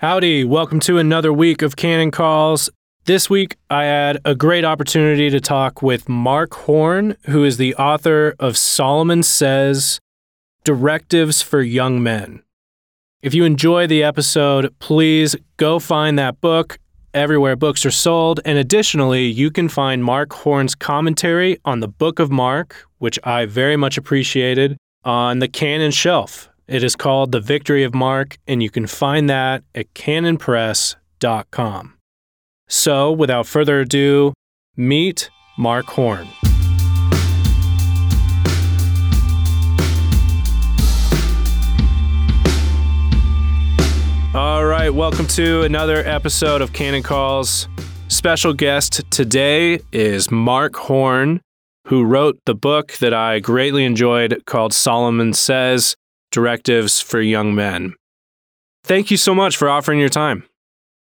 Howdy, welcome to another week of Canon Calls. This week, I had a great opportunity to talk with Mark Horne, who is the author of Solomon Says Directives for Young Men. If you enjoy the episode, please go find that book everywhere books are sold. And additionally, you can find Mark Horne's commentary on the Book of Mark, which I very much appreciated, on the Canon shelf. It is called The Victory of Mark, and you can find that at canonpress.com. So, without further ado, meet Mark Horne. All right, welcome to another episode of Canon Calls. Special guest today is Mark Horne, who wrote the book that I greatly enjoyed called Solomon Says Directives for Young Men. Thank you so much for offering your time.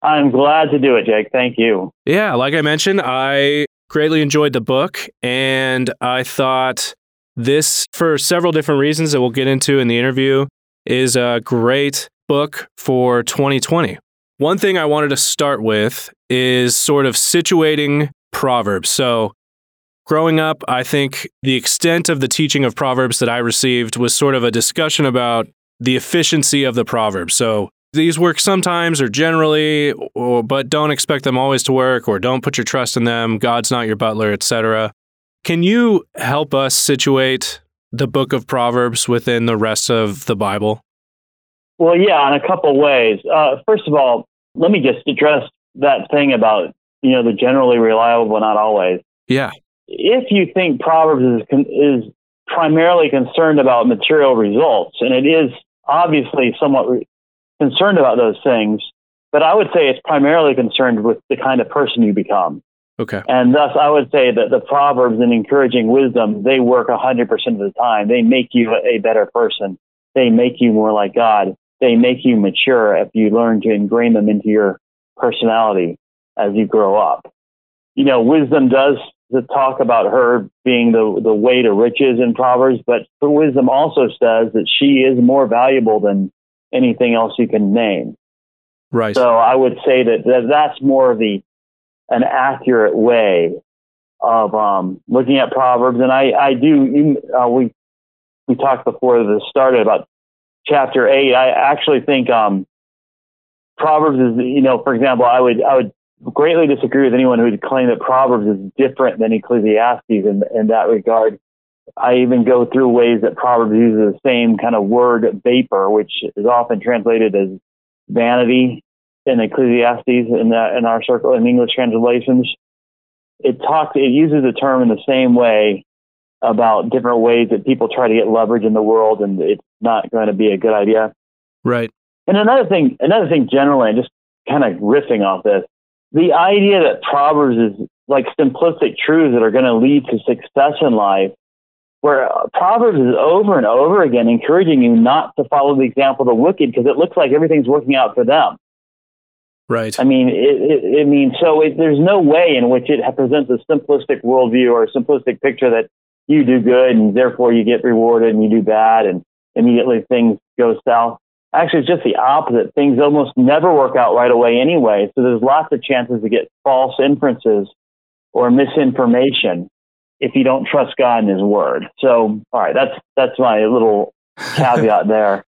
I'm glad to do it, Jake. Thank you. Yeah, like I mentioned, I greatly enjoyed the book and I thought this, for several different reasons that we'll get into in the interview, is a great book for 2020. One thing I wanted to start with is sort of situating Proverbs. So, growing up, I think the extent of the teaching of Proverbs that I received was sort of a discussion about the efficiency of the Proverbs. So, these work sometimes or generally, or, but don't expect them always to work or don't put your trust in them. God's not your butler, etc. Can you help us situate the book of Proverbs within the rest of the Bible? Well, yeah, in a couple ways. Uh, first of all, let me just address that thing about you know the generally reliable, but not always. Yeah. If you think Proverbs is is primarily concerned about material results, and it is obviously somewhat re- concerned about those things, but I would say it's primarily concerned with the kind of person you become. Okay. And thus, I would say that the Proverbs and encouraging wisdom, they work 100% of the time. They make you a better person. They make you more like God they make you mature if you learn to ingrain them into your personality as you grow up. You know, wisdom does talk about her being the, the way to riches in Proverbs, but wisdom also says that she is more valuable than anything else you can name. Right. So I would say that, that that's more of the an accurate way of um, looking at Proverbs. And I, I do, uh, we, we talked before this started about chapter eight, I actually think um, Proverbs is, you know, for example, I would I would greatly disagree with anyone who would claim that Proverbs is different than Ecclesiastes in in that regard. I even go through ways that Proverbs uses the same kind of word vapor, which is often translated as vanity in Ecclesiastes in the, in our circle in English translations. It talks it uses the term in the same way about different ways that people try to get leverage in the world, and it's not going to be a good idea. Right. And another thing, another thing, generally, just kind of riffing off this, the idea that Proverbs is like simplistic truths that are going to lead to success in life, where uh, Proverbs is over and over again encouraging you not to follow the example of the wicked because it looks like everything's working out for them. Right. I mean, it, it, it means so. It, there's no way in which it presents a simplistic worldview or a simplistic picture that you do good and therefore you get rewarded and you do bad and immediately things go south. Actually, it's just the opposite. Things almost never work out right away anyway. So there's lots of chances to get false inferences or misinformation if you don't trust God and His Word. So, all right, that's that's my little caveat there.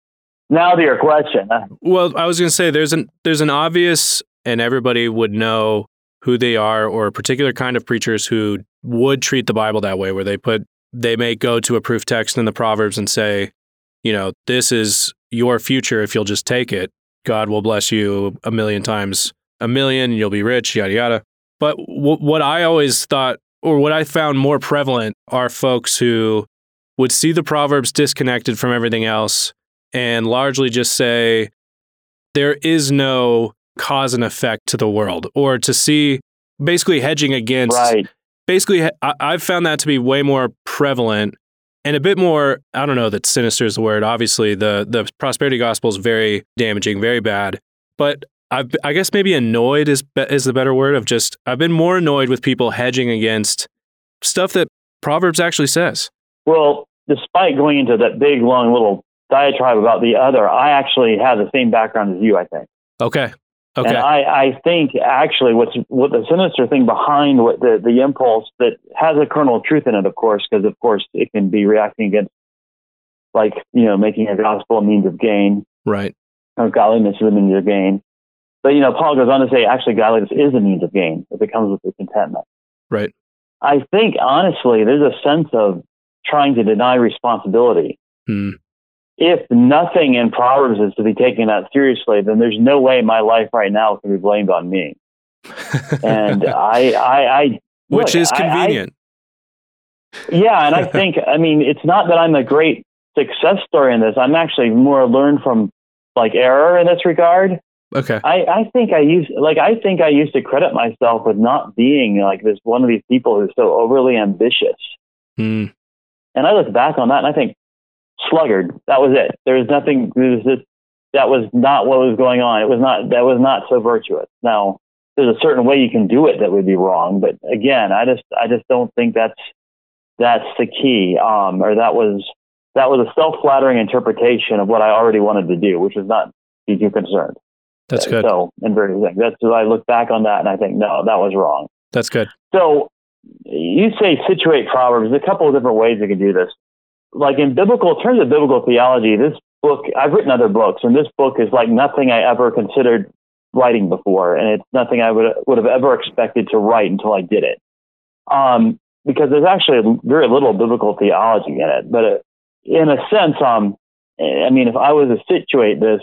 Now to your question. Well, I was going to say there's an there's an obvious, and everybody would know who they are, or a particular kind of preachers who would treat the Bible that way, where they put they may go to a proof text in the Proverbs and say, you know, this is your future if you'll just take it. God will bless you a million times a million, you'll be rich, yada yada. But w- what I always thought, or what I found more prevalent, are folks who would see the Proverbs disconnected from everything else and largely just say, there is no cause and effect to the world, or to see basically hedging against right basically, I, I've found that to be way more prevalent and a bit more. I don't know that sinister is the word. Obviously, the the prosperity gospel is very damaging, very bad. But I've, I guess maybe annoyed is is the better word of just. I've been more annoyed with people hedging against stuff that Proverbs actually says. Well, despite going into that big long little diatribe about the other, I actually have the same background as you. I think. Okay. Okay. And I, I think actually what's what the sinister thing behind what the, the impulse that has a kernel of truth in it, of course, because of course it can be reacting against like, you know, making a gospel a means of gain. Right. Or godliness is a means of gain. But you know, Paul goes on to say actually godliness is a means of gain if it comes with the contentment. Right. I think honestly there's a sense of trying to deny responsibility. Hmm. If nothing in Proverbs is to be taken that seriously, then there's no way my life right now can be blamed on me. and I, I, I which is convenient. I, I, yeah, and I think I mean it's not that I'm a great success story in this. I'm actually more learned from like error in this regard. Okay. I, I think I used like I think I used to credit myself with not being like this one of these people who's so overly ambitious. Hmm. And I look back on that and I think sluggard. That was it. There was nothing. There was just, that was not what was going on. It was not. That was not so virtuous. Now there's a certain way you can do it that would be wrong, but again, I just I just don't think that's that's the key. Um, or that was that was a self flattering interpretation of what I already wanted to do, which is not be too concerned. That's good. So in various things, that's I look back on that and I think no, that was wrong. That's good. So you say situate proverbs. There's a couple of different ways you can do this. Like in biblical terms of biblical theology, this book I've written other books, and this book is like nothing I ever considered writing before, and it's nothing I would would have ever expected to write until I did it. Um, because there's actually very little biblical theology in it, but in a sense, um, I mean, if I was to situate this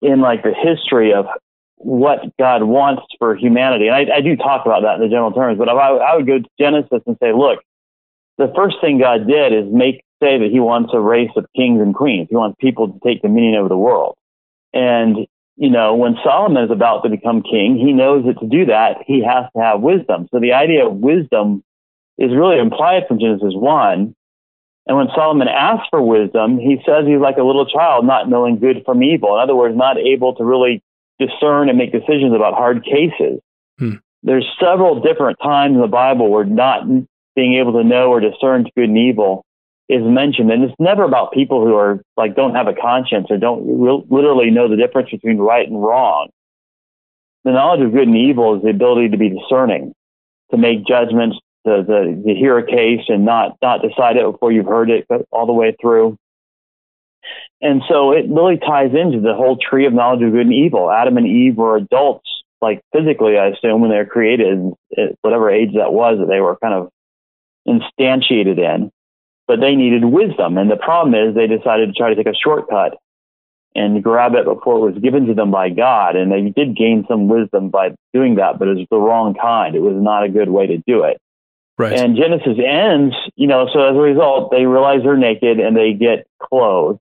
in like the history of what God wants for humanity. And I, I do talk about that in the general terms, but I, I would go to Genesis and say, look, the first thing God did is make say that he wants a race of kings and queens. He wants people to take dominion over the world. And, you know, when Solomon is about to become king, he knows that to do that, he has to have wisdom. So the idea of wisdom is really implied from Genesis 1. And when Solomon asks for wisdom, he says he's like a little child, not knowing good from evil. In other words, not able to really discern and make decisions about hard cases. Hmm. There's several different times in the Bible where not being able to know or discern good and evil is mentioned. And it's never about people who are like, don't have a conscience or don't re- literally know the difference between right and wrong. The knowledge of good and evil is the ability to be discerning, to make judgments, to, to, to hear a case and not, not decide it before you've heard it all the way through. And so it really ties into the whole tree of knowledge of good and evil. Adam and Eve were adults, like physically, I assume, when they were created, at eh, whatever age that was, that they were kind of instantiated in. But they needed wisdom. And the problem is they decided to try to take a shortcut and grab it before it was given to them by God. And they did gain some wisdom by doing that, but it was the wrong kind. It was not a good way to do it. Right. And Genesis ends, you know, so as a result, they realize they're naked and they get clothed.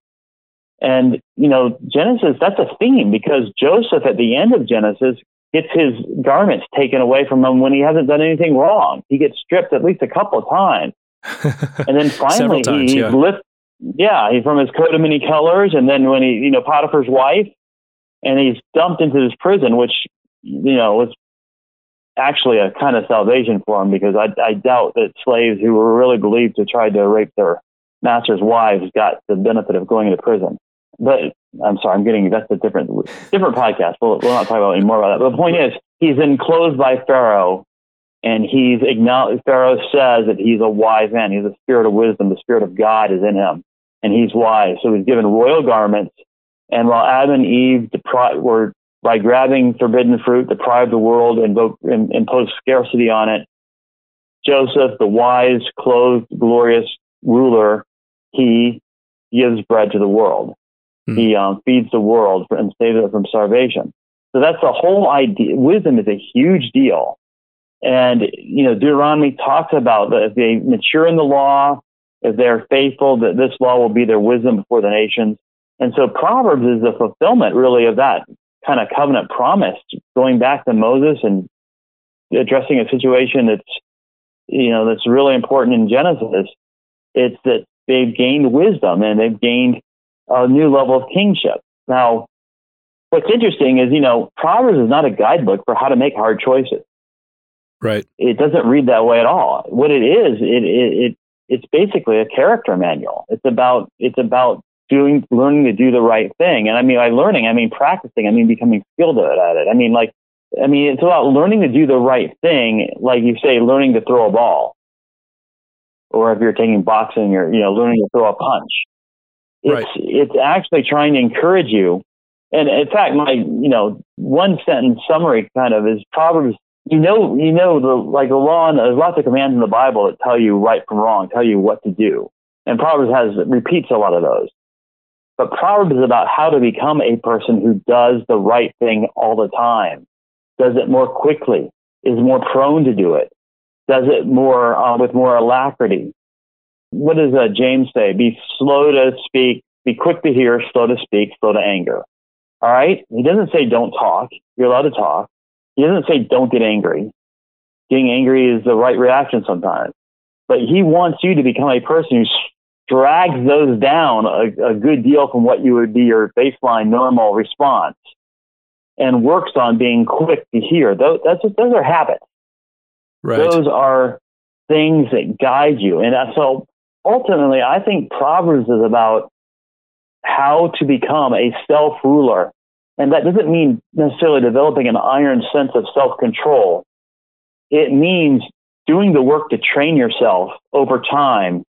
And, you know, Genesis, that's a theme because Joseph at the end of Genesis gets his garments taken away from him when he hasn't done anything wrong. He gets stripped at least a couple of times. and then finally times, he, yeah. he's lift, yeah, he's from his coat of many colors. And then when he, you know, Potiphar's wife, and he's dumped into this prison, which, you know, was actually a kind of salvation for him because I, I doubt that slaves who were really believed to try to rape their master's wives got the benefit of going into prison. But I'm sorry, I'm getting that's a different different podcast. We'll, we'll not talk about any more about that. But the point is, he's enclosed by Pharaoh, and he's acknowledged. Pharaoh says that he's a wise man. He's a spirit of wisdom. The spirit of God is in him, and he's wise. So he's given royal garments. And while Adam and Eve depri- were by grabbing forbidden fruit, deprived the world and imposed scarcity on it, Joseph, the wise, clothed, glorious ruler, he gives bread to the world. Hmm. He um, feeds the world and saves it from starvation. So that's the whole idea. Wisdom is a huge deal. And, you know, Deuteronomy talks about that if they mature in the law, if they're faithful, that this law will be their wisdom before the nations. And so Proverbs is the fulfillment really of that kind of covenant promise going back to Moses and addressing a situation that's, you know, that's really important in Genesis. It's that they've gained wisdom and they've gained a new level of kingship. Now, what's interesting is, you know, Proverbs is not a guidebook for how to make hard choices. Right. It doesn't read that way at all. What it is, it, it, it it's basically a character manual. It's about it's about doing, learning to do the right thing. And I mean, by learning, I mean practicing. I mean becoming skilled at it. I mean, like, I mean, it's about learning to do the right thing. Like you say, learning to throw a ball, or if you're taking boxing, you're you know learning to throw a punch. It's Right. it's actually trying to encourage you. And in fact, my you know one sentence summary kind of is Proverbs. You know, you know the like the law. And there's lots of commands in the Bible that tell you right from wrong, tell you what to do. And Proverbs has repeats a lot of those. But Proverbs is about how to become a person who does the right thing all the time, does it more quickly, is more prone to do it, does it more uh, with more alacrity. What does uh, James say? Be slow to speak, be quick to hear, slow to speak, slow to anger. All right. He doesn't say don't talk. You're allowed to talk. He doesn't say don't get angry. Getting angry is the right reaction sometimes. But he wants you to become a person who drags those down a, a good deal from what you would be your baseline normal response and works on being quick to hear. Those, that's, those are habits. Right. Those are things that guide you. And uh, so ultimately, I think Proverbs is about how to become a self ruler. And that doesn't mean necessarily developing an iron sense of self control. It means doing the work to train yourself over time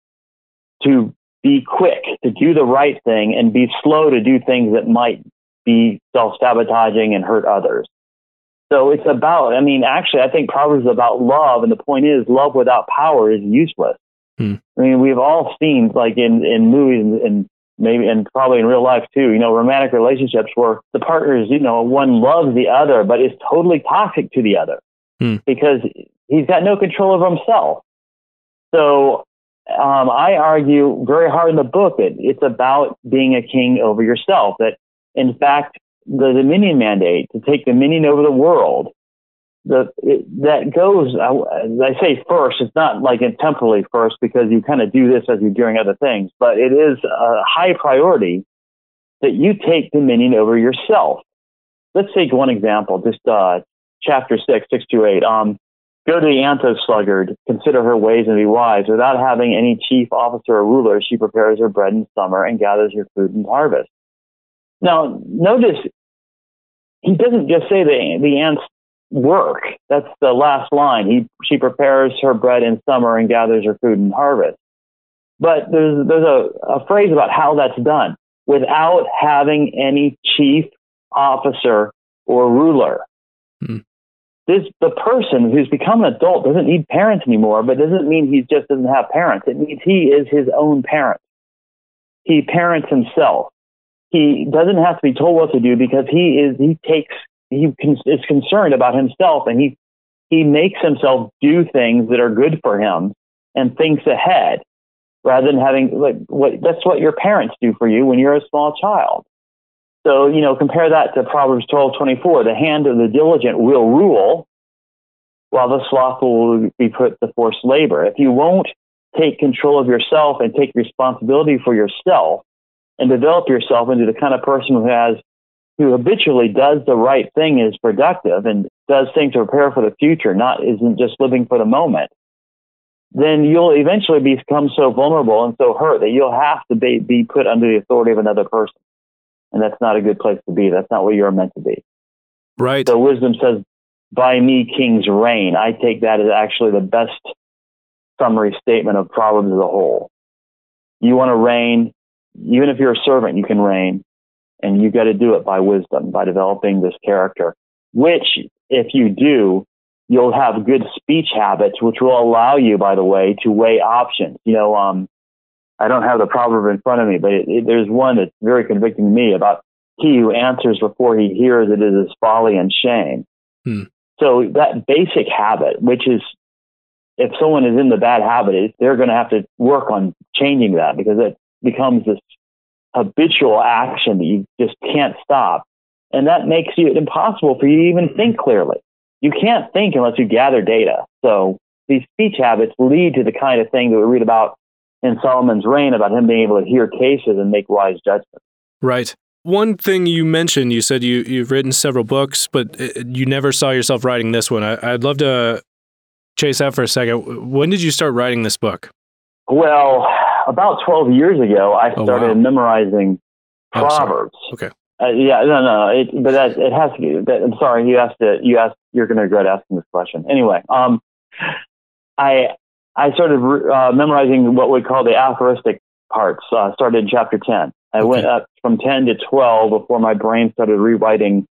to be quick, to do the right thing, and be slow to do things that might be self sabotaging and hurt others. So it's about, I mean, actually, I think Proverbs is about love. And the point is, love without power is useless. Hmm. I mean, we've all seen, like in, in movies and maybe, and probably in real life too, you know, romantic relationships where the partners, you know, one loves the other, but is totally toxic to the other Hmm. because he's got no control over himself. So um, I argue very hard in the book that it's about being a king over yourself. That in fact, the dominion mandate to take dominion over the world, the it, that goes. I, I say first. It's not like temporally first because you kind of do this as you're doing other things, but it is a high priority that you take dominion over yourself. Let's take one example. Just uh, chapter six, six to eight. Um, Go to the Anto sluggard, consider her ways and be wise. Without having any chief officer or ruler, she prepares her bread in summer and gathers her food in harvest. Now, notice he doesn't just say the, the ant's work. That's the last line. He, she prepares her bread in summer and gathers her food in harvest. But there's, there's a, a phrase about how that's done without having any chief officer or ruler. Hmm. This the person who's become an adult doesn't need parents anymore, but doesn't mean he just doesn't have parents. It means he is his own parent. He parents himself. He doesn't have to be told what to do because he is he takes he is concerned about himself and he he makes himself do things that are good for him and thinks ahead rather than having like what that's what your parents do for you when you're a small child. So, you know, compare that to Proverbs twelve twenty four. The hand of the diligent will rule, while the slothful will be put to forced labor. If you won't take control of yourself and take responsibility for yourself and develop yourself into the kind of person who has who habitually does the right thing is productive and does things to prepare for the future, not isn't just living for the moment, then you'll eventually become so vulnerable and so hurt that you'll have to be, be put under the authority of another person. And that's not a good place to be. That's not what you're meant to be. Right. So wisdom says, by me kings reign. I take that as actually the best summary statement of Proverbs as a whole. You want to reign, even if you're a servant, you can reign. And you got to do it by wisdom, by developing this character, which if you do, you'll have good speech habits, which will allow you, by the way, to weigh options. You know, um, I don't have the proverb in front of me, but it, it, there's one that's very convicting to me about he who answers before he hears it is his folly and shame. Hmm. So that basic habit, which is if someone is in the bad habit, they're going to have to work on changing that because it becomes this habitual action that you just can't stop. And that makes it impossible for you to even think clearly. You can't think unless you gather data. So these speech habits lead to the kind of thing that we read about in Solomon's reign about him being able to hear cases and make wise judgments. Right. One thing you mentioned, you said you, you've written several books, but uh, you never saw yourself writing this one. I, I'd love to chase that for a second. When did you start writing this book? Well, about 12 years ago, I Oh, started wow. memorizing Oh, sorry. Proverbs. Okay. Uh, yeah, no, no, it, but that, it has to be. That, I'm sorry, you asked it. You asked. You're going to regret asking this question. Anyway, um, I I started uh, memorizing what we call the aphoristic parts. Uh, started in chapter 10. I Okay. went up from 10 to 12 before my brain started rewriting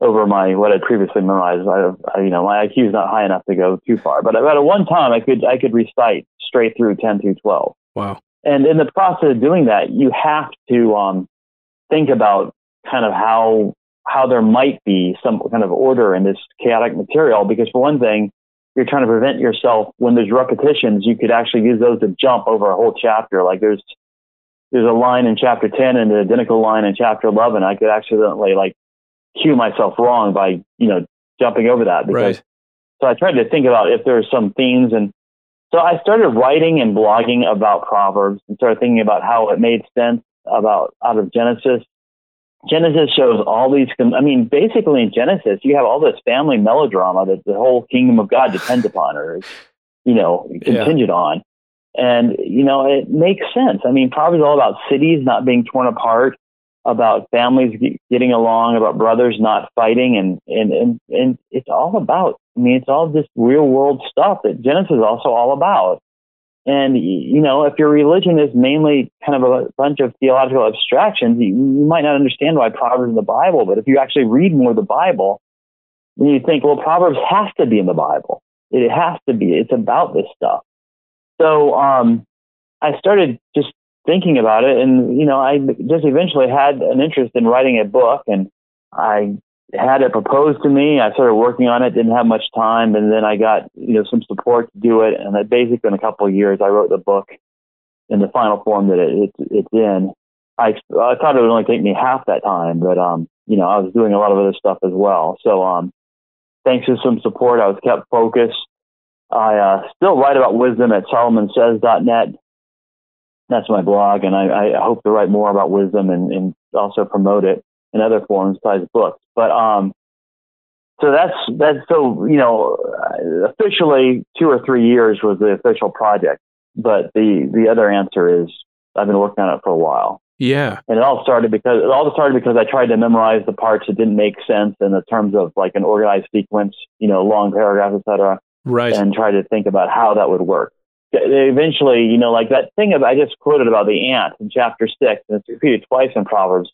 over my what I'd previously memorized. I, I, you know, my IQ is not high enough to go too far, but at one time I could I could recite straight through 10 through 12. Wow. And in the process of doing that, you have to um, think about kind of how how there might be some kind of order in this chaotic material. Because for one thing, you're trying to prevent yourself when there's repetitions. You could actually use those to jump over a whole chapter. Like there's there's a line in chapter 10 and an identical line in chapter 11. I could accidentally like cue myself wrong by you know jumping over that because Right. so I tried to think about if there there's some themes and so I started writing and blogging about Proverbs and started thinking about how it made sense about out of Genesis. Genesis shows all these, I mean, basically in Genesis, you have all this family melodrama that the whole kingdom of God depends upon or is, you know, Yeah. contingent on. And, you know, it makes sense. I mean, Proverbs is all about cities not being torn apart, about families getting along, about brothers not fighting. And, and, and, and it's all about, I mean, it's all this real world stuff that Genesis is also all about. And, you know, if your religion is mainly kind of a bunch of theological abstractions, you, you might not understand why Proverbs in the Bible. But if you actually read more of the Bible, then you think, well, Proverbs has to be in the Bible. It has to be. It's about this stuff. So um, I started just thinking about it, and you know, I just eventually had an interest in writing a book, and I had it proposed to me. I started working on it, didn't have much time, and then I got you know some support to do it, and then basically in a couple of years, I wrote the book in the final form that it, it, it's in. I I thought it would only take me half that time, but um, you know, I was doing a lot of other stuff as well. So um, thanks to some support, I was kept focused. I uh, still write about wisdom at solomonsays.net. That's my blog, and I, I hope to write more about wisdom and, and also promote it in other forms besides books. But um, so that's that's so you know officially two or three years was the official project, but the the other answer is I've been working on it for a while. Yeah. And it all started because it all started because I tried to memorize the parts that didn't make sense in the terms of like an organized sequence, you know, long paragraphs, etc Right. and try to think about how that would work. Eventually, you know, like that thing of, I just quoted about the ant in chapter six, and it's repeated twice in Proverbs.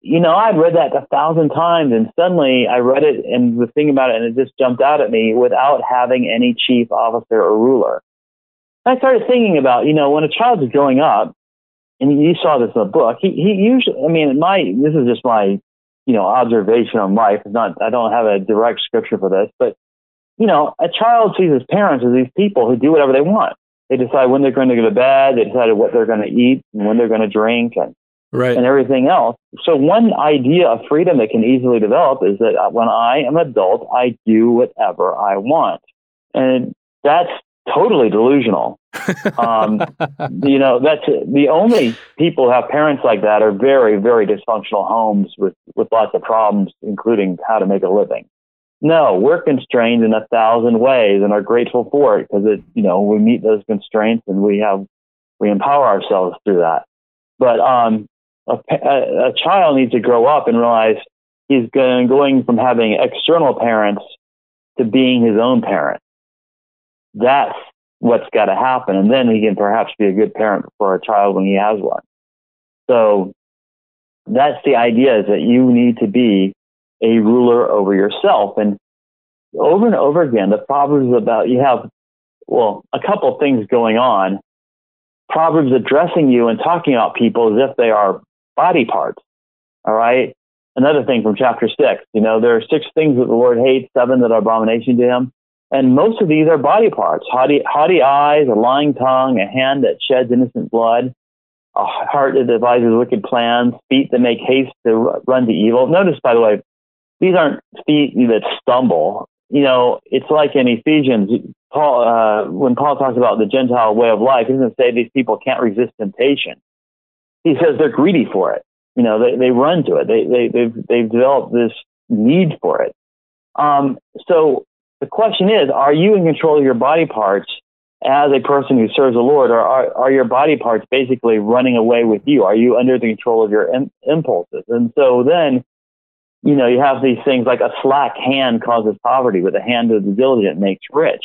You know, I'd read that a thousand times, and suddenly I read it and was thinking about it, and it just jumped out at me without having any chief officer or ruler. I started thinking about, you know, when a child is growing up, and you saw this in the book, he, he usually, I mean, my, this is just my, you know, observation on life. It's not, I don't have a direct scripture for this, but you know, a child sees his parents as these people who do whatever they want. They decide when they're going to go to bed. They decide what they're going to eat and when they're going to drink and, Right. and everything else. So one idea of freedom that can easily develop is that uh, when I am adult, I do whatever I want. And that's totally delusional. Um, you know, that's the only people who have parents like that are very, very dysfunctional homes with, with lots of problems, including how to make a living. No, we're constrained in a thousand ways and are grateful for it because it, you know, we meet those constraints and we have, we empower ourselves through that. But um, a, a, child needs to grow up and realize he's going, going from having external parents to being his own parent. That's what's got to happen. And then he can perhaps be a good parent for a child when he has one. So that's the idea is that you need to be a ruler over yourself. And over and over again, the Proverbs about you have, well, a couple things going on. Proverbs addressing you and talking about people as if they are body parts. All right. Another thing from chapter six, you know, there are six things that the Lord hates, seven that are abomination to him. And most of these are body parts haughty, haughty eyes, a lying tongue, a hand that sheds innocent blood, a heart that devises wicked plans, feet that make haste to run to evil. Notice, by the way, these aren't feet that stumble. You know, it's like in Ephesians, Paul, uh, when Paul talks about the Gentile way of life, he doesn't say these people can't resist temptation. He says they're greedy for it. You know, they, they run to it. They, they, they've, they've developed this need for it. Um, so the question is, are you in control of your body parts as a person who serves the Lord, or are, are your body parts basically running away with you? Are you under the control of your Im- impulses? And so then, you know, you have these things like a slack hand causes poverty, but the hand of the diligent makes rich.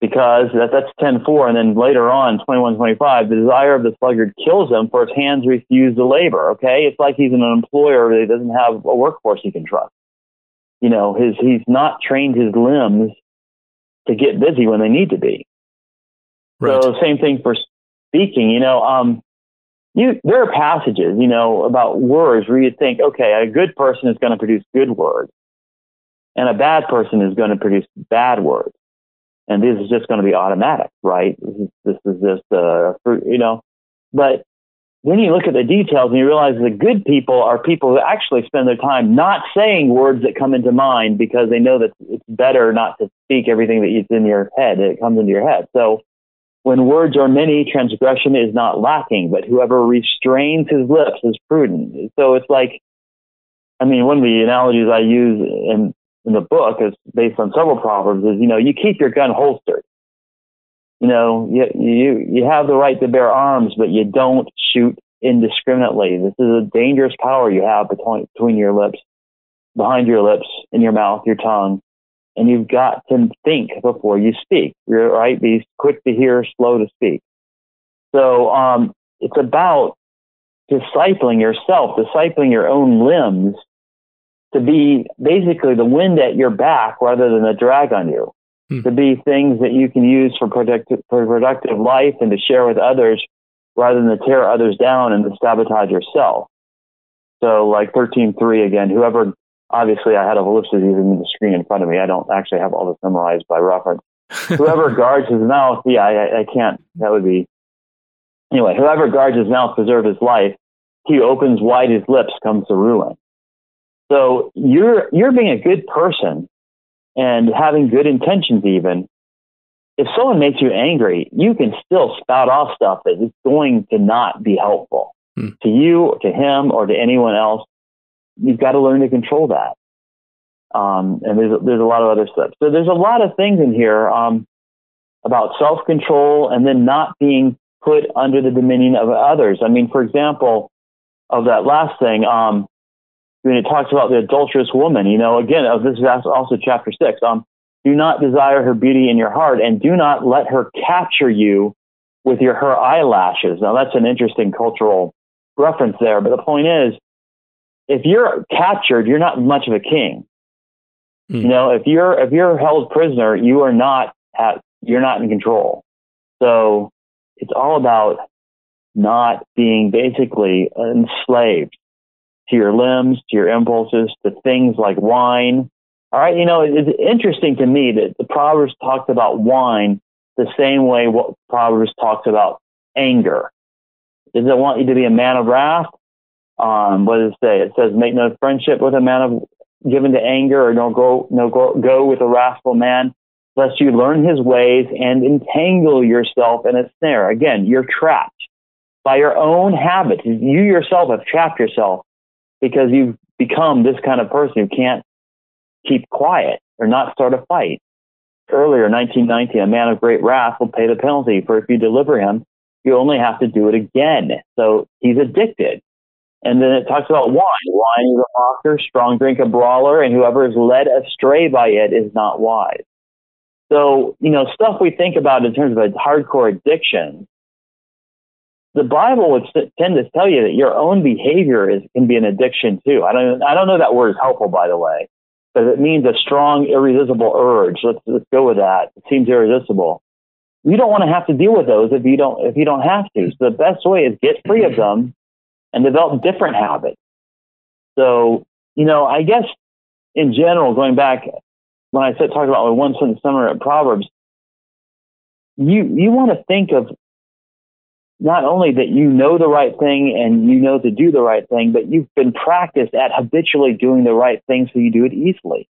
Because that, that's 10.4. And then later on, 21.25, the desire of the sluggard kills him for his hands refuse to labor. Okay. It's like he's an employer that doesn't have a workforce he can trust. You know, his, he's not trained his limbs to get busy when they need to be. Right. So same thing for speaking. You know, um, you there are passages, you know, about words where you think, okay, a good person is going to produce good words, and a bad person is going to produce bad words, and this is just going to be automatic, right? This is, this is just, uh, you know, but then you look at the details and you realize the good people are people who actually spend their time not saying words that come into mind because they know that it's better not to speak everything that is in your head that comes into your head. So when words are many, transgression is not lacking, but whoever restrains his lips is prudent. So it's like, I mean, one of the analogies I use in, in the book is based on several proverbs is, you know, you keep your gun holstered you know, you, you, you have the right to bear arms, but you don't shoot indiscriminately. This is a dangerous power you have between, between your lips, behind your lips, in your mouth, your tongue. And you've got to think before you speak. You're right. Be quick to hear, slow to speak. So, um, it's about discipling yourself, discipling your own limbs to be basically the wind at your back rather than a drag on you hmm. to be things that you can use for productive, for productive life and to share with others rather than to tear others down and to sabotage yourself. So like 13.3 again, whoever, obviously I had a ellipsis even in the screen in front of me. I don't actually have all this memorized by reference. whoever guards his mouth, yeah, I, I can't, that would be, anyway, whoever guards his mouth preserve his life. He opens wide his lips comes to ruin. So you're, you're being a good person and having good intentions even, if someone makes you angry, you can still spout off stuff that is going to not be helpful hmm. to you or to him or to anyone else. You've got to learn to control that. Um, and there's, there's a lot of other steps. So there's a lot of things in here, um, about self control and then not being put under the dominion of others. I mean, for example, of that last thing, um, when it talks about the adulterous woman, you know, again, this is also chapter six. Um, do not desire her beauty in your heart and do not let her capture you with your, her eyelashes. Now that's an interesting cultural reference there. But the point is, if you're captured, you're not much of a king. Mm. You know, if you're, if you're held prisoner, you are not at, you're not in control. So it's all about not being basically enslaved to your limbs, to your impulses, to things like wine. All right, you know, it's interesting to me that the Proverbs talks about wine the same way what Proverbs talks about anger. Does it want you to be a man of wrath? Um, what does it say? It says, make no friendship with a man of given to anger or no go, no go, go with a wrathful man, lest you learn his ways and entangle yourself in a snare. Again, you're trapped by your own habits. You yourself have trapped yourself because you've become this kind of person who can't keep quiet or not start a fight. Earlier, 1990, a man of great wrath will pay the penalty, for if you deliver him, you only have to do it again. So he's addicted. And then it talks about wine. Wine is a mocker, strong drink a brawler, and whoever is led astray by it is not wise. So, you know, stuff we think about in terms of a hardcore addiction the Bible would tend to tell you that your own behavior is can be an addiction too. I don't I don't know that word is helpful by the way, but it means a strong irresistible urge. Let's let's go with that. It seems irresistible. You don't want to have to deal with those if you don't if you don't have to. So the best way is get free of mm-hmm. them and develop different habits. So, you know, I guess in general, going back when I said talk about one sentence summary of Proverbs, you you want to think of not only that you know the right thing and you know to do the right thing, but you've been practiced at habitually doing the right thing so you do it easily.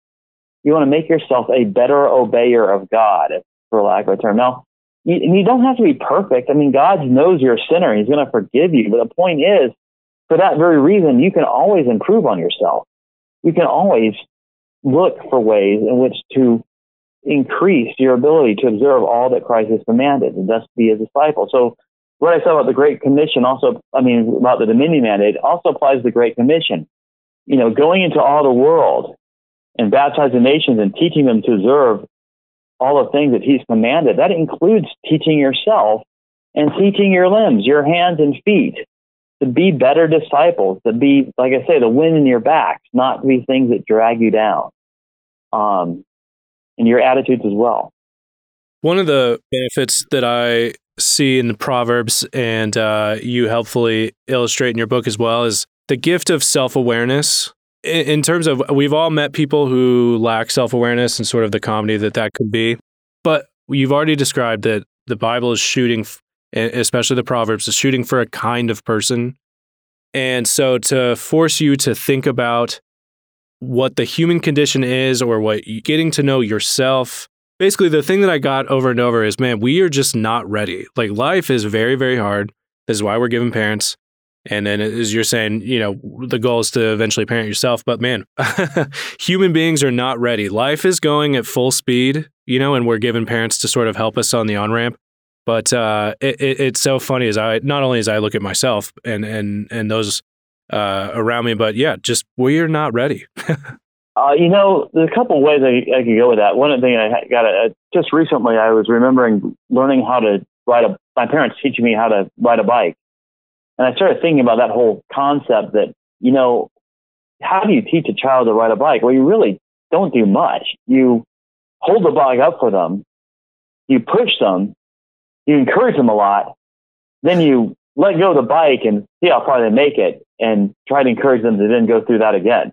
You want to make yourself a better obeyer of God, for lack of a term. Now, you, you don't have to be perfect. I mean, God knows you're a sinner. He's going to forgive you. But the point is, for that very reason, you can always improve on yourself. You can always look for ways in which to increase your ability to observe all that Christ has commanded and thus be a disciple. So what I said about the Great Commission also, I mean, about the Dominion mandate also applies to the Great Commission. You know, going into all the world and baptizing nations and teaching them to observe all the things that he's commanded, that includes teaching yourself and teaching your limbs, your hands and feet to be better disciples, to be, like I say, the wind in your back, not to be things that drag you down. Um, and your attitudes as well. One of the benefits that I see in the Proverbs and uh, you helpfully illustrate in your book as well is the gift of self awareness. In, in terms of, we've all met people who lack self awareness and sort of the comedy that that could be. But you've already described that the Bible is shooting, especially the Proverbs, is shooting for a kind of person. And so to force you to think about what the human condition is or what getting to know yourself basically the thing that I got over and over is man, we are just not ready. Like life is very, very hard. This is why we're giving parents. And then as you're saying, you know, the goal is to eventually parent yourself. But man, human beings are not ready. Life is going at full speed, you know, and we're giving parents to sort of help us on the on ramp. But uh, it, it, it's so funny as I not only as I look at myself and and and those uh, around me, but yeah, just we are not ready. Uh, you know, there's a couple ways I, I could go with that. One thing I got uh, just recently, I was remembering learning how to ride a. My parents teaching me how to ride a bike, and I started thinking about that whole concept that you know, how do you teach a child to ride a bike? Well, you really don't do much. You hold the bike up for them, you push them, you encourage them a lot, then you let go of the bike and see how far they make it, and try to encourage them to then go through that again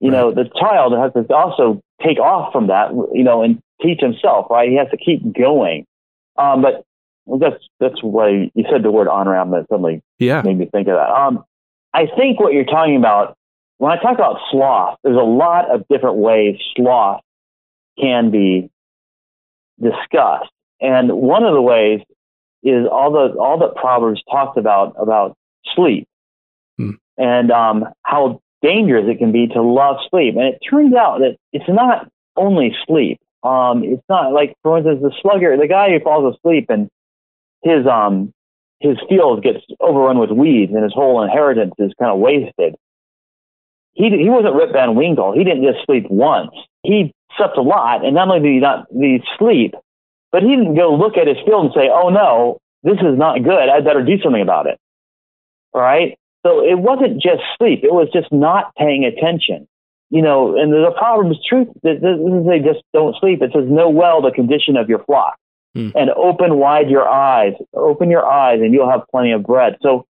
you right. know, the child has to also take off from that, you know, and teach himself, right? He has to keep going. Um, but that's that's why you said the word on ramp that suddenly yeah. made me think of that. Um, I think what you're talking about when I talk about sloth, there's a lot of different ways sloth can be discussed, and one of the ways is all the all that Proverbs talks about about sleep hmm. and um, how dangerous it can be to love sleep. And it turns out that it's not only sleep. Um, it's not like, for instance, the slugger, the guy who falls asleep and his um his field gets overrun with weeds and his whole inheritance is kind of wasted. He he wasn't Rip Van Winkle. He didn't just sleep once. He slept a lot, and not only did he not did he sleep, but he didn't go look at his field and say, "Oh no, this is not good. I better do something about it." All right. So it wasn't just sleep. It was just not paying attention. You know, and the problem is truth. This doesn't just don't sleep. It says know well the condition of your flock hmm. and open wide your eyes. Open your eyes and you'll have plenty of bread. So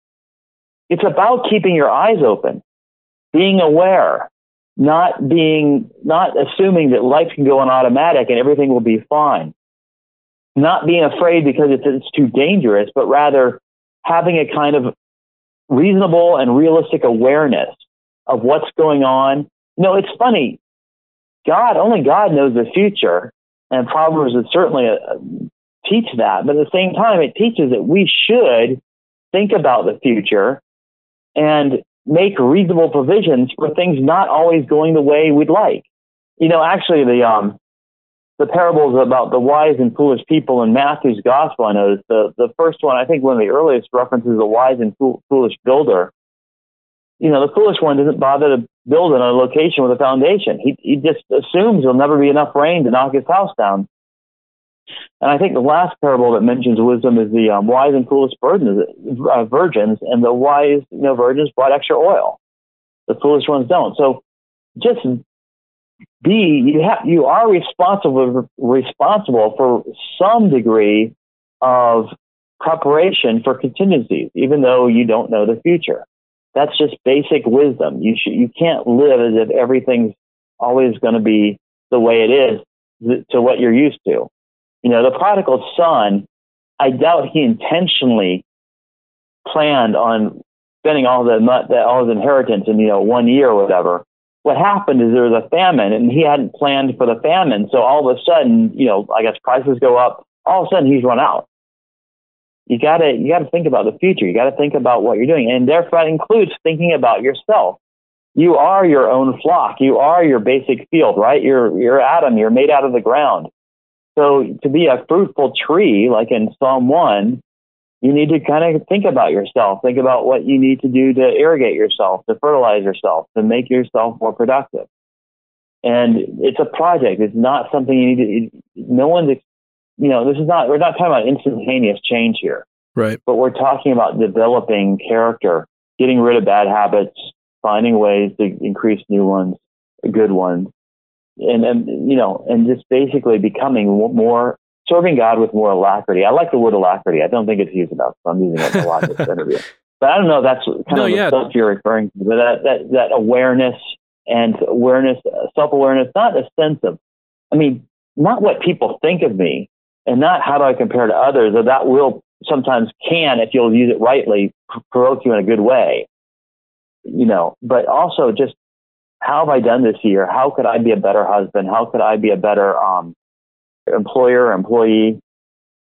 it's about keeping your eyes open, being aware, not being, not assuming that life can go on automatic and everything will be fine. Not being afraid because it's, it's too dangerous, but rather having a kind of reasonable and realistic awareness of what's going on. You know, it's funny. God, only God knows the future, and Proverbs would certainly uh, teach that. But at the same time, it teaches that we should think about the future and make reasonable provisions for things not always going the way we'd like. You know, actually, the um, the parables about the wise and foolish people in Matthew's gospel. I noticed the, the first one, I think one of the earliest references the wise and foolish builder. You know, the foolish one doesn't bother to build in a location with a foundation. He, he just assumes there'll never be enough rain to knock his house down. And I think the last parable that mentions wisdom is the um, wise and foolish virgins, uh, virgins, and the wise, you know, virgins brought extra oil. The foolish ones don't. So just B, you have you are responsible responsible for some degree of preparation for contingencies, even though you don't know the future. That's just basic wisdom. You should, you can't live as if everything's always going to be the way it is to what you're used to. You know, the prodigal son, I doubt he intentionally planned on spending all the all his inheritance in you know one year or whatever what happened is there was a famine and he hadn't planned for the famine. So all of a sudden, you know, I guess prices go up. All of a sudden he's run out. You gotta, you gotta think about the future. You gotta think about what you're doing. And therefore that includes thinking about yourself. you are your own flock. You are your basic field, right? You're, you're Adam. You're made out of the ground. So to be a fruitful tree, like in Psalm 1, you need to kind of think about yourself. Think about what you need to do to irrigate yourself, to fertilize yourself, to make yourself more productive. And it's a project. It's not something you need to, no one's, you know, this is not, we're not talking about instantaneous change here. Right. But we're talking about developing character, getting rid of bad habits, finding ways to increase new ones, good ones. And, and you know, and just basically becoming more serving God with more alacrity. I like the word alacrity. I don't think it's used enough, so I'm using it a lot in this interview. But I don't know. That's kind no, of the yeah. stuff you're referring to. But that that that awareness and awareness, self awareness, not a sense of, I mean, not what people think of me, and not how do I compare to others. Though that will sometimes can, if you'll use it rightly, provoke you in a good way. You know, but also just how have I done this year? How could I be a better husband? How could I be a better um, employer, employee,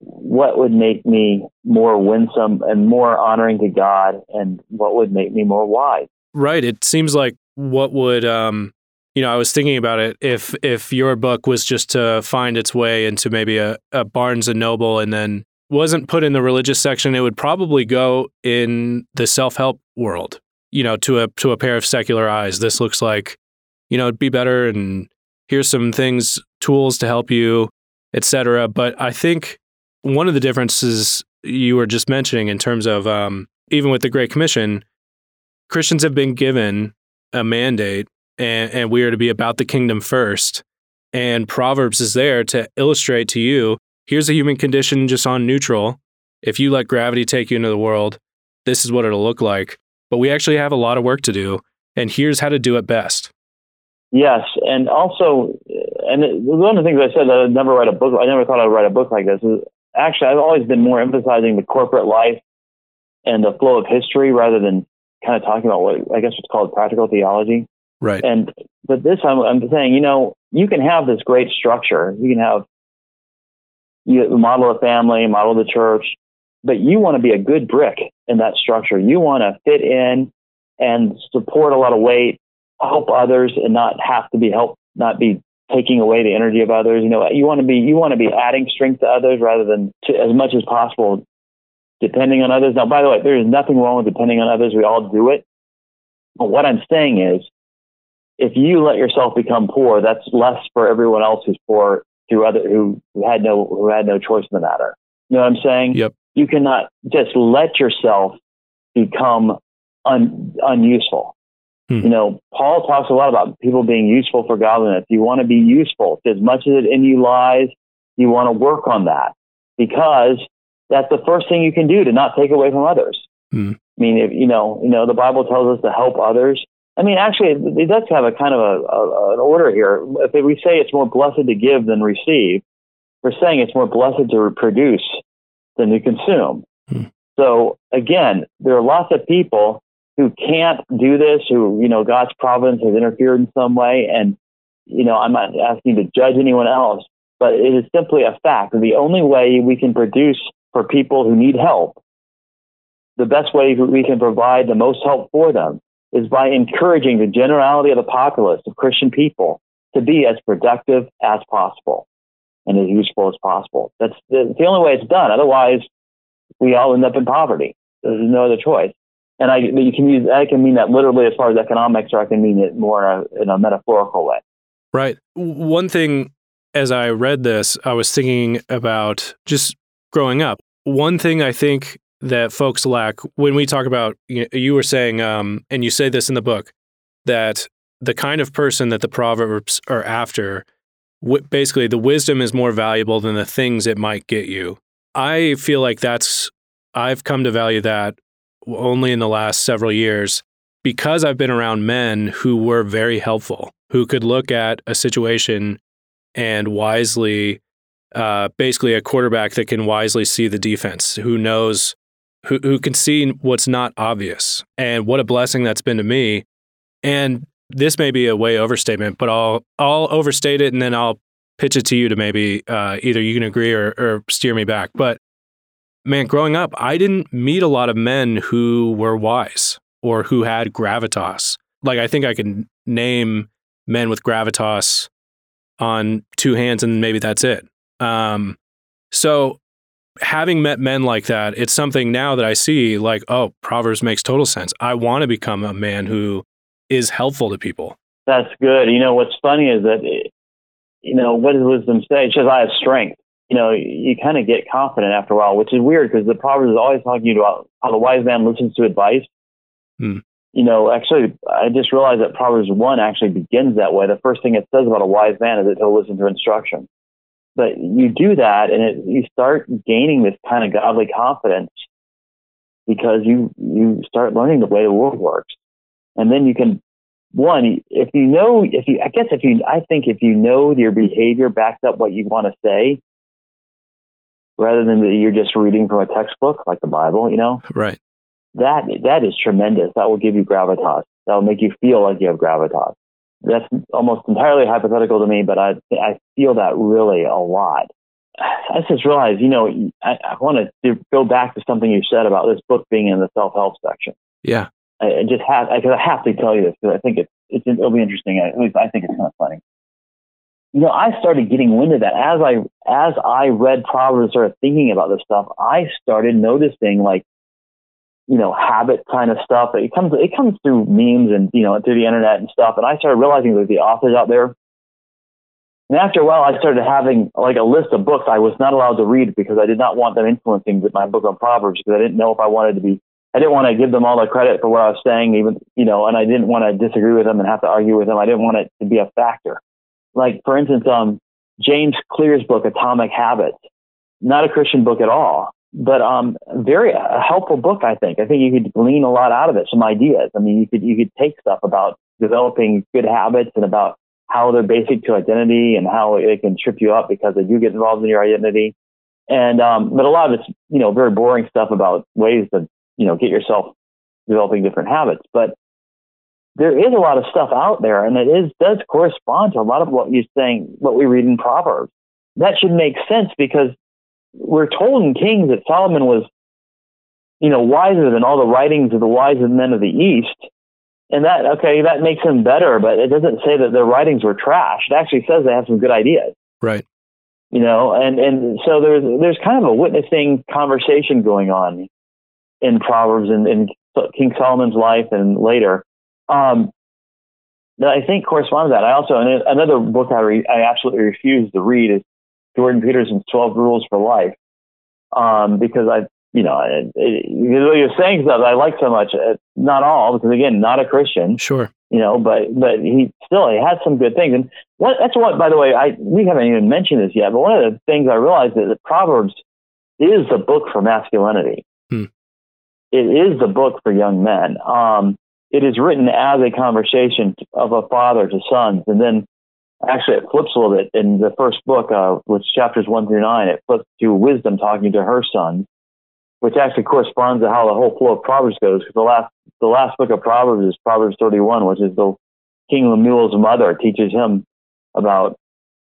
what would make me more winsome and more honoring to God, and what would make me more wise? Right. It seems like what would, um, you know, I was thinking about it. If if your book was just to find its way into maybe a, a Barnes and Noble, and then wasn't put in the religious section, it would probably go in the self help world. You know, to a to a pair of secular eyes, this looks like, you know, it'd be better and here's some things, tools to help you, etc. But I think one of the differences you were just mentioning in terms of um, even with the Great Commission, Christians have been given a mandate, and, and we are to be about the kingdom first. And Proverbs is there to illustrate to you here's the human condition just on neutral. If you let gravity take you into the world, this is what it'll look like. But we actually have a lot of work to do, and here's how to do it best. Yes, and also, and one of the things I said that I'd never write a book. I never thought I'd write a book like this. Is actually I've always been more emphasizing the corporate life and the flow of history rather than kind of talking about what I guess what's called practical theology. Right. And but this time I'm saying, you know, you can have this great structure. You can have you model a family, model the church, but you want to be a good brick in that structure. You want to fit in and support a lot of weight help others and not have to be helped, not be taking away the energy of others. You know, you want to be you want to be adding strength to others rather than to, as much as possible depending on others. Now, by the way, there is nothing wrong with depending on others. We all do it. But what I'm saying is, if you let yourself become poor, that's less for everyone else who's poor through other who, who had no who had no choice in the matter. You know what I'm saying? Yep. You cannot just let yourself become un, unuseful. Hmm. You know, Paul talks a lot about people being useful for godliness. You want to be useful. As much as it in you lies, you want to work on that because that's the first thing you can do to not take away from others. Hmm. I mean, if, you know, you know, the Bible tells us to help others. I mean, actually, it does have a kind of a, a, an order here. If we say it's more blessed to give than receive, we're saying it's more blessed to produce than to consume. Hmm. So again, there are lots of people who can't do this, who, you know, God's providence has interfered in some way. And, you know, I'm not asking to judge anyone else, but it is simply a fact. That the only way we can produce for people who need help, the best way we can provide the most help for them is by encouraging the generality of the populace of Christian people to be as productive as possible and as useful as possible. That's the, the only way it's done. Otherwise, we all end up in poverty. There's no other choice and I you can use I can mean that literally as far as economics, or I can mean it more in a, in a metaphorical way. Right. One thing as I read this, I was thinking about just growing up. One thing I think that folks lack when we talk about you, know, you were saying, um, and you say this in the book, that the kind of person that the proverbs are after, w- basically, the wisdom is more valuable than the things it might get you. I feel like that's I've come to value that only in the last several years because I've been around men who were very helpful, who could look at a situation and wisely, uh, basically, a quarterback that can wisely see the defense, who knows, who, who can see what's not obvious. And what a blessing that's been to me. And this may be a way overstatement, but I'll I'll overstate it and then I'll pitch it to you to maybe uh, either you can agree or, or steer me back. But man, growing up, I didn't meet a lot of men who were wise or who had gravitas like I think I can name men with gravitas on two hands, and maybe that's it. Um, so having met men like that, it's something now that I see like, oh, Proverbs makes total sense. I want to become a man who is helpful to people. That's good. You know, what's funny is that, you know, what does wisdom say? It says, I have strength. You know, you kind of get confident after a while, which is weird because the Proverbs is always talking about how the wise man listens to advice. Hmm. You know, actually, I just realized that Proverbs 1 actually begins that way. The first thing it says about a wise man is that he'll listen to instruction. But you do that and it, you start gaining this kind of godly confidence because you, you start learning the way the world works. And then you can, one, if you know, if you, I guess if you, I think if you know your behavior backs up what you want to say, rather than that you're just reading from a textbook like the Bible, you know? Right. That, that is tremendous. That will give you gravitas. That will make you feel like you have gravitas that's almost entirely hypothetical to me, but I I feel that really a lot. I just realized, you know, I, I want to go back to something you said about this book being in the self help section. Yeah, I, I just have because I have to tell you this because I think it's, it's it'll be interesting. At least I think it's kind of funny. You know, I started getting wind of that as I as I read Proverbs, started thinking about this stuff. I started noticing like you know, habit kind of stuff. It comes it comes through memes and you know through the internet and stuff. And I started realizing that the authors out there. And after a while, I started having like a list of books I was not allowed to read because I did not want them influencing my book on Proverbs because I didn't know if I wanted to be. I didn't want to give them all the credit for what I was saying, even you know, and I didn't want to disagree with them and have to argue with them. I didn't want it to be a factor. Like for instance, um, James Clear's book Atomic Habits, not a Christian book at all but um, very a helpful book. I think. I think you could glean a lot out of it. Some ideas. I mean, you could you could take stuff about developing good habits and about how they're basic to identity and how it can trip you up because they do get involved in your identity. And um, but a lot of it's you know very boring stuff about ways to you know get yourself developing different habits. But there is a lot of stuff out there, and it is does correspond to a lot of what you're saying, what we read in Proverbs. That should make sense because we're told in Kings that Solomon was, you know, wiser than all the writings of the wise men of the East. And that, okay, that makes him better, but it doesn't say that their writings were trash. It actually says they have some good ideas. Right. You know, and, and so there's, there's kind of a witnessing conversation going on in Proverbs and in King Solomon's life and later. Um, that I think corresponds to that. I also, another book I, re, I absolutely refuse to read is Jordan Peterson's 12 Rules for Life. Um, because I, you know, it, it, you're saying stuff I like so much. Uh, not all, because again, not a Christian. Sure. You know, but but he still he had some good things, and what that's what. By the way, I we haven't even mentioned this yet, but one of the things I realized is that Proverbs is the book for masculinity. Hmm. It is the book for young men. Um, it is written as a conversation of a father to sons, and then actually it flips a little bit in the first book, uh, which chapters one through nine, it flips to wisdom talking to her son, which actually corresponds to how the whole flow of Proverbs goes. Because the last the last book of Proverbs is Proverbs 31, which is the King Lemuel's mother teaches him about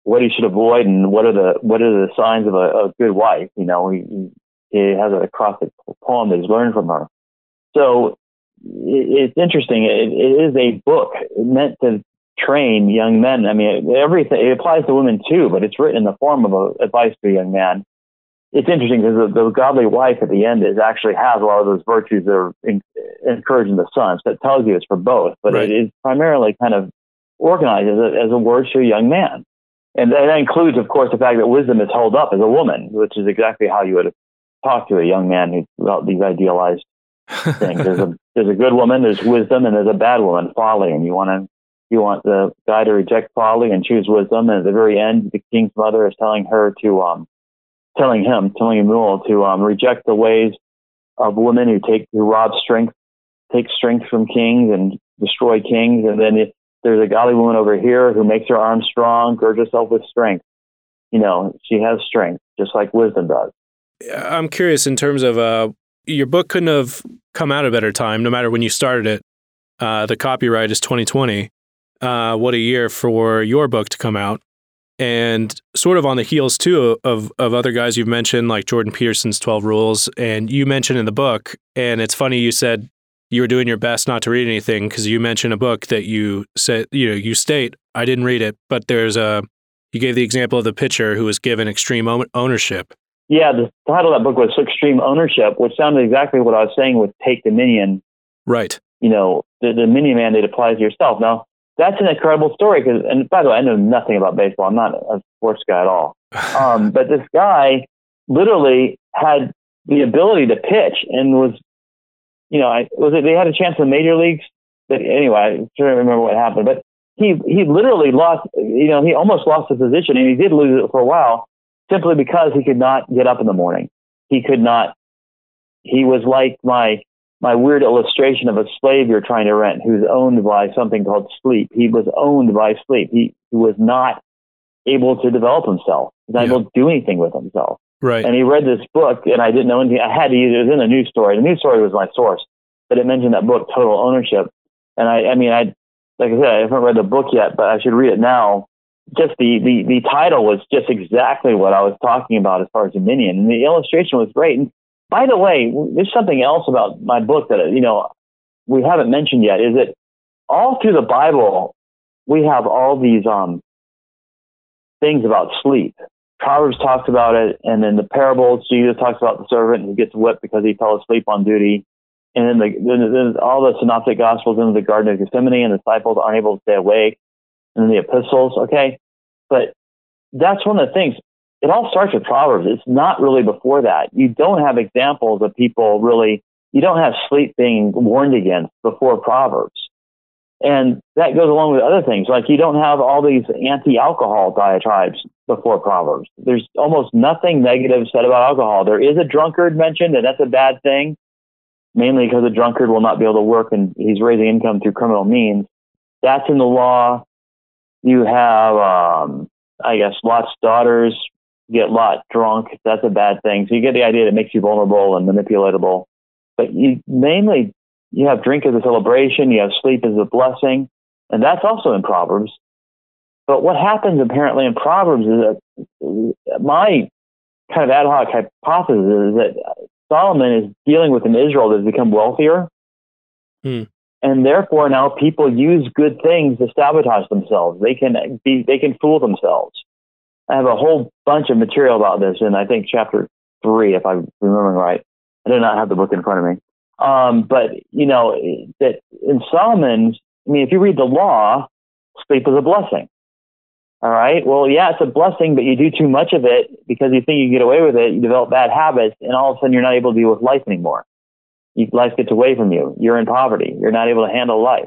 what he should avoid and what are the what are the signs of a, a good wife. You know, he, he has a acrostic poem that he's learned from her. So it's interesting. It, it is a book meant to train young men. I mean, everything it applies to women too, but it's written in the form of a, advice to a young man. It's interesting because the, the, godly wife at the end is actually has a lot of those virtues that are in, encouraging the son. So it tells you it's for both, but right. it is primarily kind of organized as a, as a word to a young man. And that includes, of course, the fact that wisdom is held up as a woman, which is exactly how you would talk to a young man who's about these idealized things. There's a there's a good woman, there's wisdom, and there's a bad woman, folly, and you want to you want the guy to reject folly and choose wisdom. And at the very end, the king's mother is telling her to, um, telling him, telling Lemuel to um, reject the ways of women who take who rob strength, take strength from kings and destroy kings. And then if there's a godly woman over here who makes her arms strong, gird herself with strength. You know, she has strength, just like wisdom does. I'm curious in terms of uh, your book couldn't have come out a better time, no matter when you started it. Uh, the copyright is 2020 uh, what a year for your book to come out. And sort of on the heels too of of other guys you've mentioned, like Jordan Peterson's Twelve Rules, and you mentioned in the book. And it's funny you said you were doing your best not to read anything because you mentioned a book that you said you know you state I didn't read it, but there's a you gave the example of the pitcher who was given extreme ownership. Yeah, the title of that book was Extreme Ownership, which sounded exactly what I was saying with Take Dominion. Right. You know, the, the mini mandate applies to yourself. Now, that's an incredible story because, and by the way, I know nothing about baseball. I'm not a sports guy at all. Um, but this guy literally had the ability to pitch and was, you know, I was it they had a chance in the major leagues. But anyway, I can't remember what happened. But he he literally lost. You know, he almost lost his position, and he did lose it for a while simply because he could not get up in the morning. He could not. He was like my my weird illustration of a slave you're trying to rent who's owned by something called sleep. He was owned by sleep. He, he was not able to develop himself. He's not yeah. able to do anything with himself. Right. And he read this book, and I didn't know anything. I had to use it. It was in a news story. The news story was my source, but it mentioned that book, Total Ownership. And I, I mean, I, like I said, I haven't read the book yet, but I should read it now. Just the, the, the title was just exactly what I was talking about as far as dominion. And the illustration was great. And by the way, there's something else about my book that, you know, we haven't mentioned yet is that all through the Bible, we have all these, um, things about sleep. Proverbs talks about it, and then the parables, Jesus talks about the servant who gets whipped because he fell asleep on duty. And then, the, then, then all the synoptic gospels in the Garden of Gethsemane, and the disciples aren't able to stay awake. And the epistles, okay? But that's one of the things it all starts with Proverbs. It's not really before that. You don't have examples of people really, you don't have sleep being warned against before Proverbs. And that goes along with other things. Like you don't have all these anti alcohol diatribes before Proverbs. There's almost nothing negative said about alcohol. There is a drunkard mentioned, and that's a bad thing, mainly because a drunkard will not be able to work and he's raising income through criminal means. That's in the law. You have, um, I guess, Lot's daughters get Lot drunk. That's a bad thing. So you get the idea that it makes you vulnerable and manipulatable. But you mainly you have drink as a celebration, you have sleep as a blessing, and that's also in Proverbs. But what happens apparently in Proverbs is that my kind of ad hoc hypothesis is that Solomon is dealing with an Israel that has become wealthier. Hmm. And therefore now people use good things to sabotage themselves. They can be they can fool themselves. I have a whole bunch of material about this in I think chapter three, if I'm remembering right. I do not have the book in front of me. Um, but you know that in Solomon, I mean, if you read the law, sleep is a blessing. All right. Well, yeah, it's a blessing, but you do too much of it because you think you can get away with it. You develop bad habits, and all of a sudden you're not able to deal with life anymore. You, life gets away from you. You're in poverty. You're not able to handle life.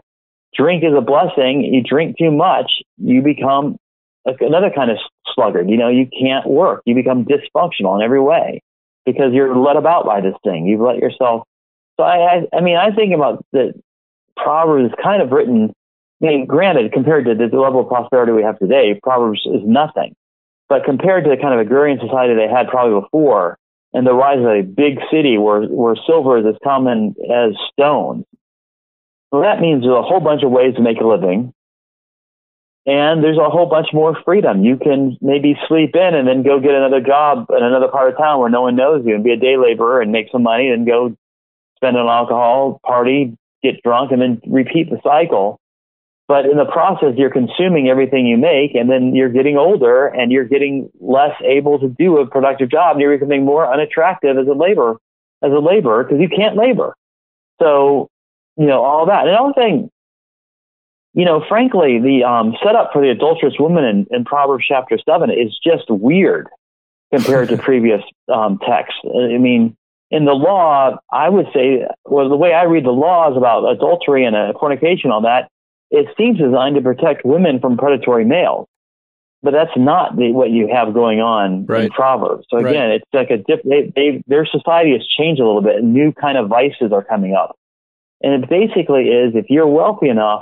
Drink is a blessing. You drink too much, you become another kind of sluggard. You know, you can't work. You become dysfunctional in every way because you're led about by this thing. You've let yourself. So I, I, I mean, I think about the Proverbs is kind of written. I mean, granted, compared to the level of prosperity we have today, Proverbs is nothing. But compared to the kind of agrarian society they had probably before, and the rise of a big city where where silver is as common as stone, well, that means there's a whole bunch of ways to make a living and there's a whole bunch more freedom. You can maybe sleep in and then go get another job in another part of town where no one knows you and be a day laborer and make some money and go spend on alcohol, party, get drunk, and then repeat the cycle. But in the process, you're consuming everything you make, and then you're getting older and you're getting less able to do a productive job, and you're becoming more unattractive as a labor as a laborer because you can't labor. So, you know, all that. And another thing you know, frankly, the um, setup for the adulterous woman in, in, Proverbs chapter 7 is just weird compared to previous um, texts. I mean, in the law, I would say, well, the way I read the laws about adultery and uh, fornication, all that, it seems designed to protect women from predatory males. But that's not the, what you have going on right. in Proverbs. So again, right. it's like a diff, they, they, their society has changed a little bit, and new kind of vices are coming up. And it basically is if you're wealthy enough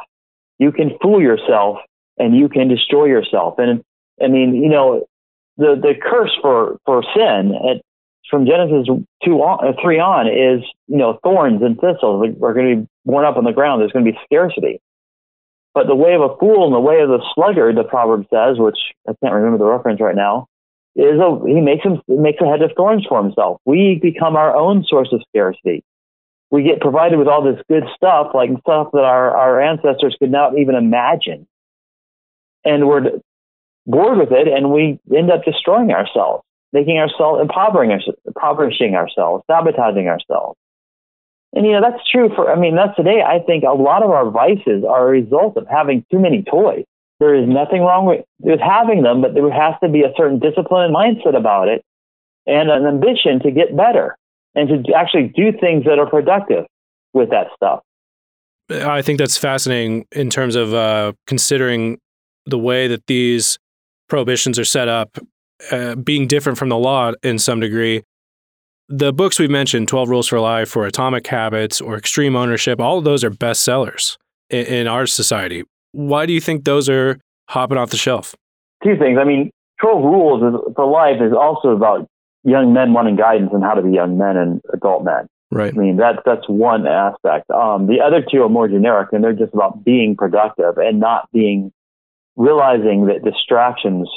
you can fool yourself and you can destroy yourself. And I mean, you know, the, the curse for, for sin at, from Genesis 2 on, uh, 3 on is, you know, thorns and thistles are going to be born up on the ground. There's going to be scarcity. But the way of a fool and the way of the sluggard, the proverb says, which I can't remember the reference right now, is a, he makes him makes a hedge of thorns for himself. We become our own source of scarcity. we get provided with all this good stuff, like stuff that our, our ancestors could not even imagine. And we're bored with it and we end up destroying ourselves, making ourselves, impoverishing, impoverishing ourselves, sabotaging ourselves. And, you know, that's true for, I mean, that's today. I think a lot of our vices are a result of having too many toys. There is nothing wrong with, with having them, but there has to be a certain discipline and mindset about it and an ambition to get better and to actually do things that are productive with that stuff. I think that's fascinating in terms of uh, considering the way that these prohibitions are set up, uh, being different from the law in some degree. The books we've mentioned, 12 Rules for Life or Atomic Habits or Extreme Ownership, all of those are bestsellers in, in our society. Why do you think those are hopping off the shelf? Two things. I mean, 12 Rules for Life is also about young men wanting guidance on how to be young men and adult men. Right. I mean, that's that's one aspect. Um, the other two are more generic, and they're just about being productive and not being realizing that distractions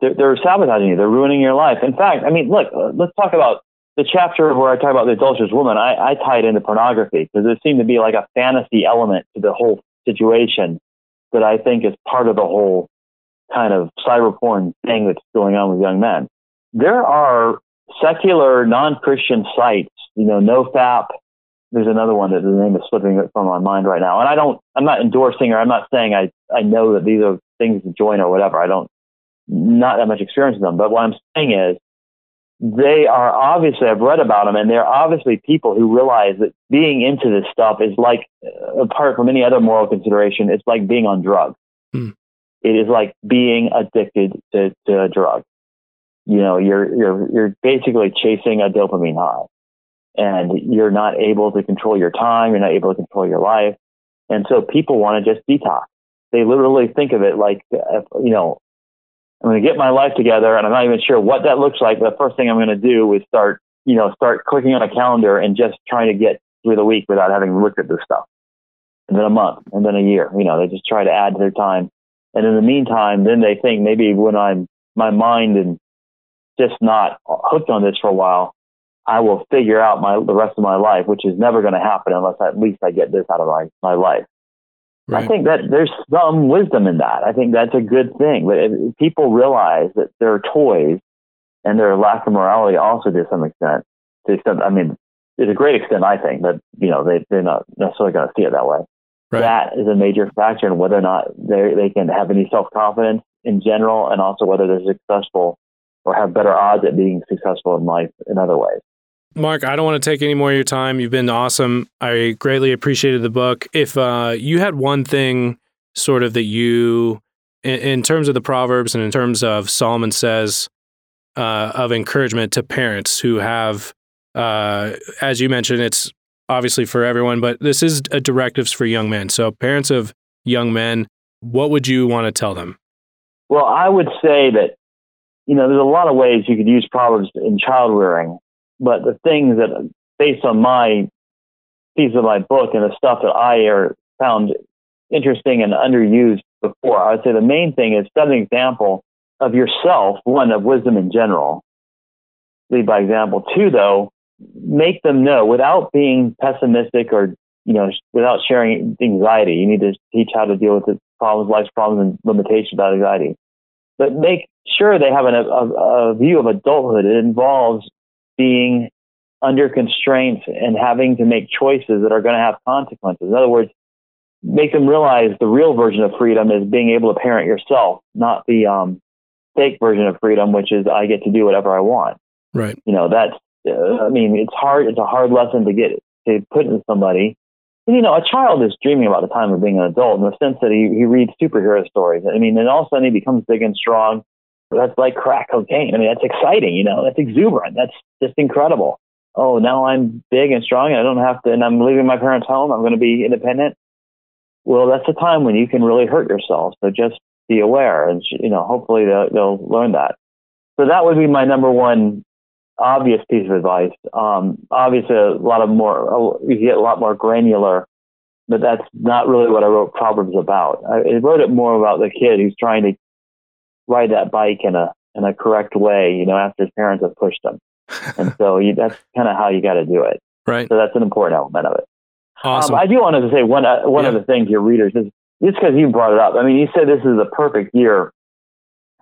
they're, they're sabotaging you. They're ruining your life. In fact, I mean, look, uh, let's talk about the chapter where I talk about the adulterous woman. I, I tie it into pornography because there seemed to be like a fantasy element to the whole situation that I think is part of the whole kind of cyber porn thing that's going on with young men. There are secular non-Christian sites, you know, NoFap. There's another one that the name is slipping from my mind right now. And I don't, I'm not endorsing or I'm not saying I, I know that these are things to join or whatever. I don't, not that much experience with them. But what I'm saying is they are obviously, I've read about them and they're obviously people who realize that being into this stuff is like, apart from any other moral consideration, it's like being on drugs. Hmm. It is like being addicted to, to a drug you know, you're, you're, you're basically chasing a dopamine high and you're not able to control your time. You're not able to control your life. And so people want to just detox. They literally think of it like, you know, I'm going to get my life together and I'm not even sure what that looks like. But the first thing I'm going to do is start, you know, start clicking on a calendar and just trying to get through the week without having looked at this stuff. And then a month and then a year, you know, they just try to add to their time. And in the meantime, then they think maybe when I'm, my mind and just not hooked on this for a while, I will figure out my the rest of my life, which is never going to happen unless at least I get this out of my, my life. Right. I think that there's some wisdom in that. I think that's a good thing. But if people realize that their toys and their lack of morality also to some extent, to extent, I mean, to a great extent, I think, but you know, they, they're not necessarily going to see it that way. Right. That is a major factor in whether or not they, they can have any self confidence in general and also whether they're successful or have better odds at being successful in life in other ways. Mark, I don't want to take any more of your time. You've been awesome. I greatly appreciated the book. If uh, you had one thing sort of that you, in, in, terms of the Proverbs and in terms of Solomon says, uh, of encouragement to parents who have, uh, as you mentioned, it's obviously for everyone, but this is a directives for young men. So, parents of young men, what would you want to tell them? Well, I would say that you know, there's a lot of ways you could use Proverbs in child rearing, but the things that, based on my piece of my book and the stuff that I are found interesting and underused before, I would say the main thing is set an example of yourself, one of wisdom in general. Lead by example. Two, though, make them know without being pessimistic or you know without sharing anxiety. You need to teach how to deal with the problems, life's problems, and limitations without anxiety. But make sure they have an, a, a view of adulthood. It involves being under constraints and having to make choices that are going to have consequences. In other words, make them realize the real version of freedom is being able to parent yourself, not the um, fake version of freedom, which is I get to do whatever I want. Right. You know, that's, uh, I mean, it's hard, it's a hard lesson to get, to put in somebody. And, you know, a child is dreaming about the time of being an adult in the sense that he, he reads superhero stories. I mean, and all of a sudden he becomes big and strong that's like crack cocaine. I mean, that's exciting, you know, that's exuberant. That's just incredible. Oh, now I'm big and strong and I don't have to, and I'm leaving my parents' home. I'm going to be independent. Well, that's a time when you can really hurt yourself. So just be aware and, you know, hopefully they'll, they'll learn that. So that would be my number one obvious piece of advice. Um, obviously, a lot of more, you get a lot more granular, but that's not really what I wrote Proverbs about. I, I wrote it more about the kid who's trying to ride that bike in a in a correct way, you know, after his parents have pushed him. and so you, that's kind of how you got to do it. Right. So that's an important element of it. Awesome. Um, I do want to say one uh, one Yeah. other thing to your readers is just because you brought it up. I mean, you said this is the perfect year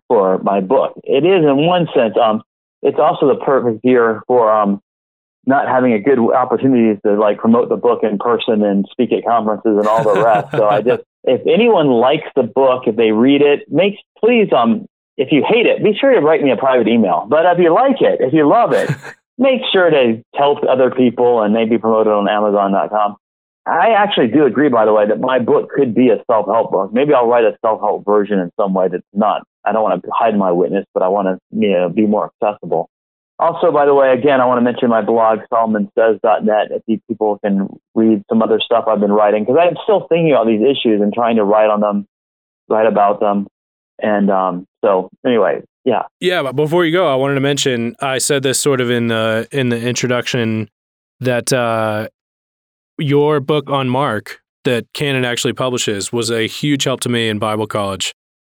for my book. It is in one sense. Um, it's also the perfect year for um, not having a good opportunities to like promote the book in person and speak at conferences and all the rest. so I just, if anyone likes the book, if they read it, make please um, if you hate it, be sure to write me a private email. But if you like it, if you love it, make sure to tell other people and maybe promote it on Amazon.com. I actually do agree, by the way, that my book could be a self-help book. Maybe I'll write a self-help version in some way that's not. I don't want to hide my witness, but I want to you know, be more accessible. Also, by the way, again, I want to mention my blog, solomonsays.net, if you people can read some other stuff I've been writing, because I'm still thinking about these issues and trying to write on them, write about them. And um, so, anyway, yeah. Yeah, but before you go, I wanted to mention I said this sort of in the in the introduction that uh, your book on Mark that Canon actually publishes was a huge help to me in Bible college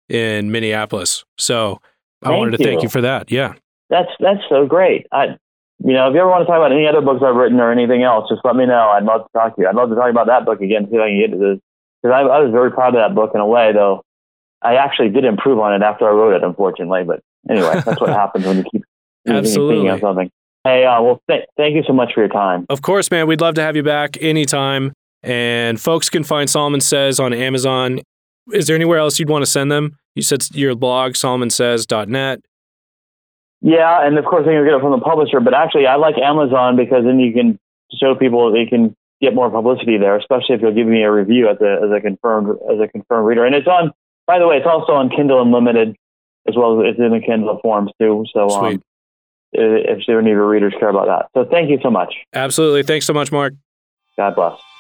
in Minneapolis. So I Thank wanted to thank you. you for that. Yeah. That's that's so great. I, you know, if you ever want to talk about any other books I've written or anything else, just let me know. I'd love to talk to you. I'd love to talk about that book again, see if I can get to this. Because I, I was very proud of that book in a way, though. I actually did improve on it after I wrote it, unfortunately. But anyway, that's what happens when you keep using and thinking Absolutely. on something. Hey, uh, well, th- thank you so much for your time. Of course, man. We'd love to have you back anytime. And folks can find Solomon Says on Amazon. Is there anywhere else you'd want to send them? You said your blog, solomonsays.net. Yeah, and of course they can get it from the publisher. But actually, I like Amazon because then you can show people they can get more publicity there, especially if you'll give me a review as a as a confirmed as a confirmed reader. And it's on. By the way, it's also on Kindle Unlimited as well as it's in the Kindle forms too. So Sweet. um, if any of your readers care about that. So thank you so much. Absolutely. Thanks so much, Mark. God bless.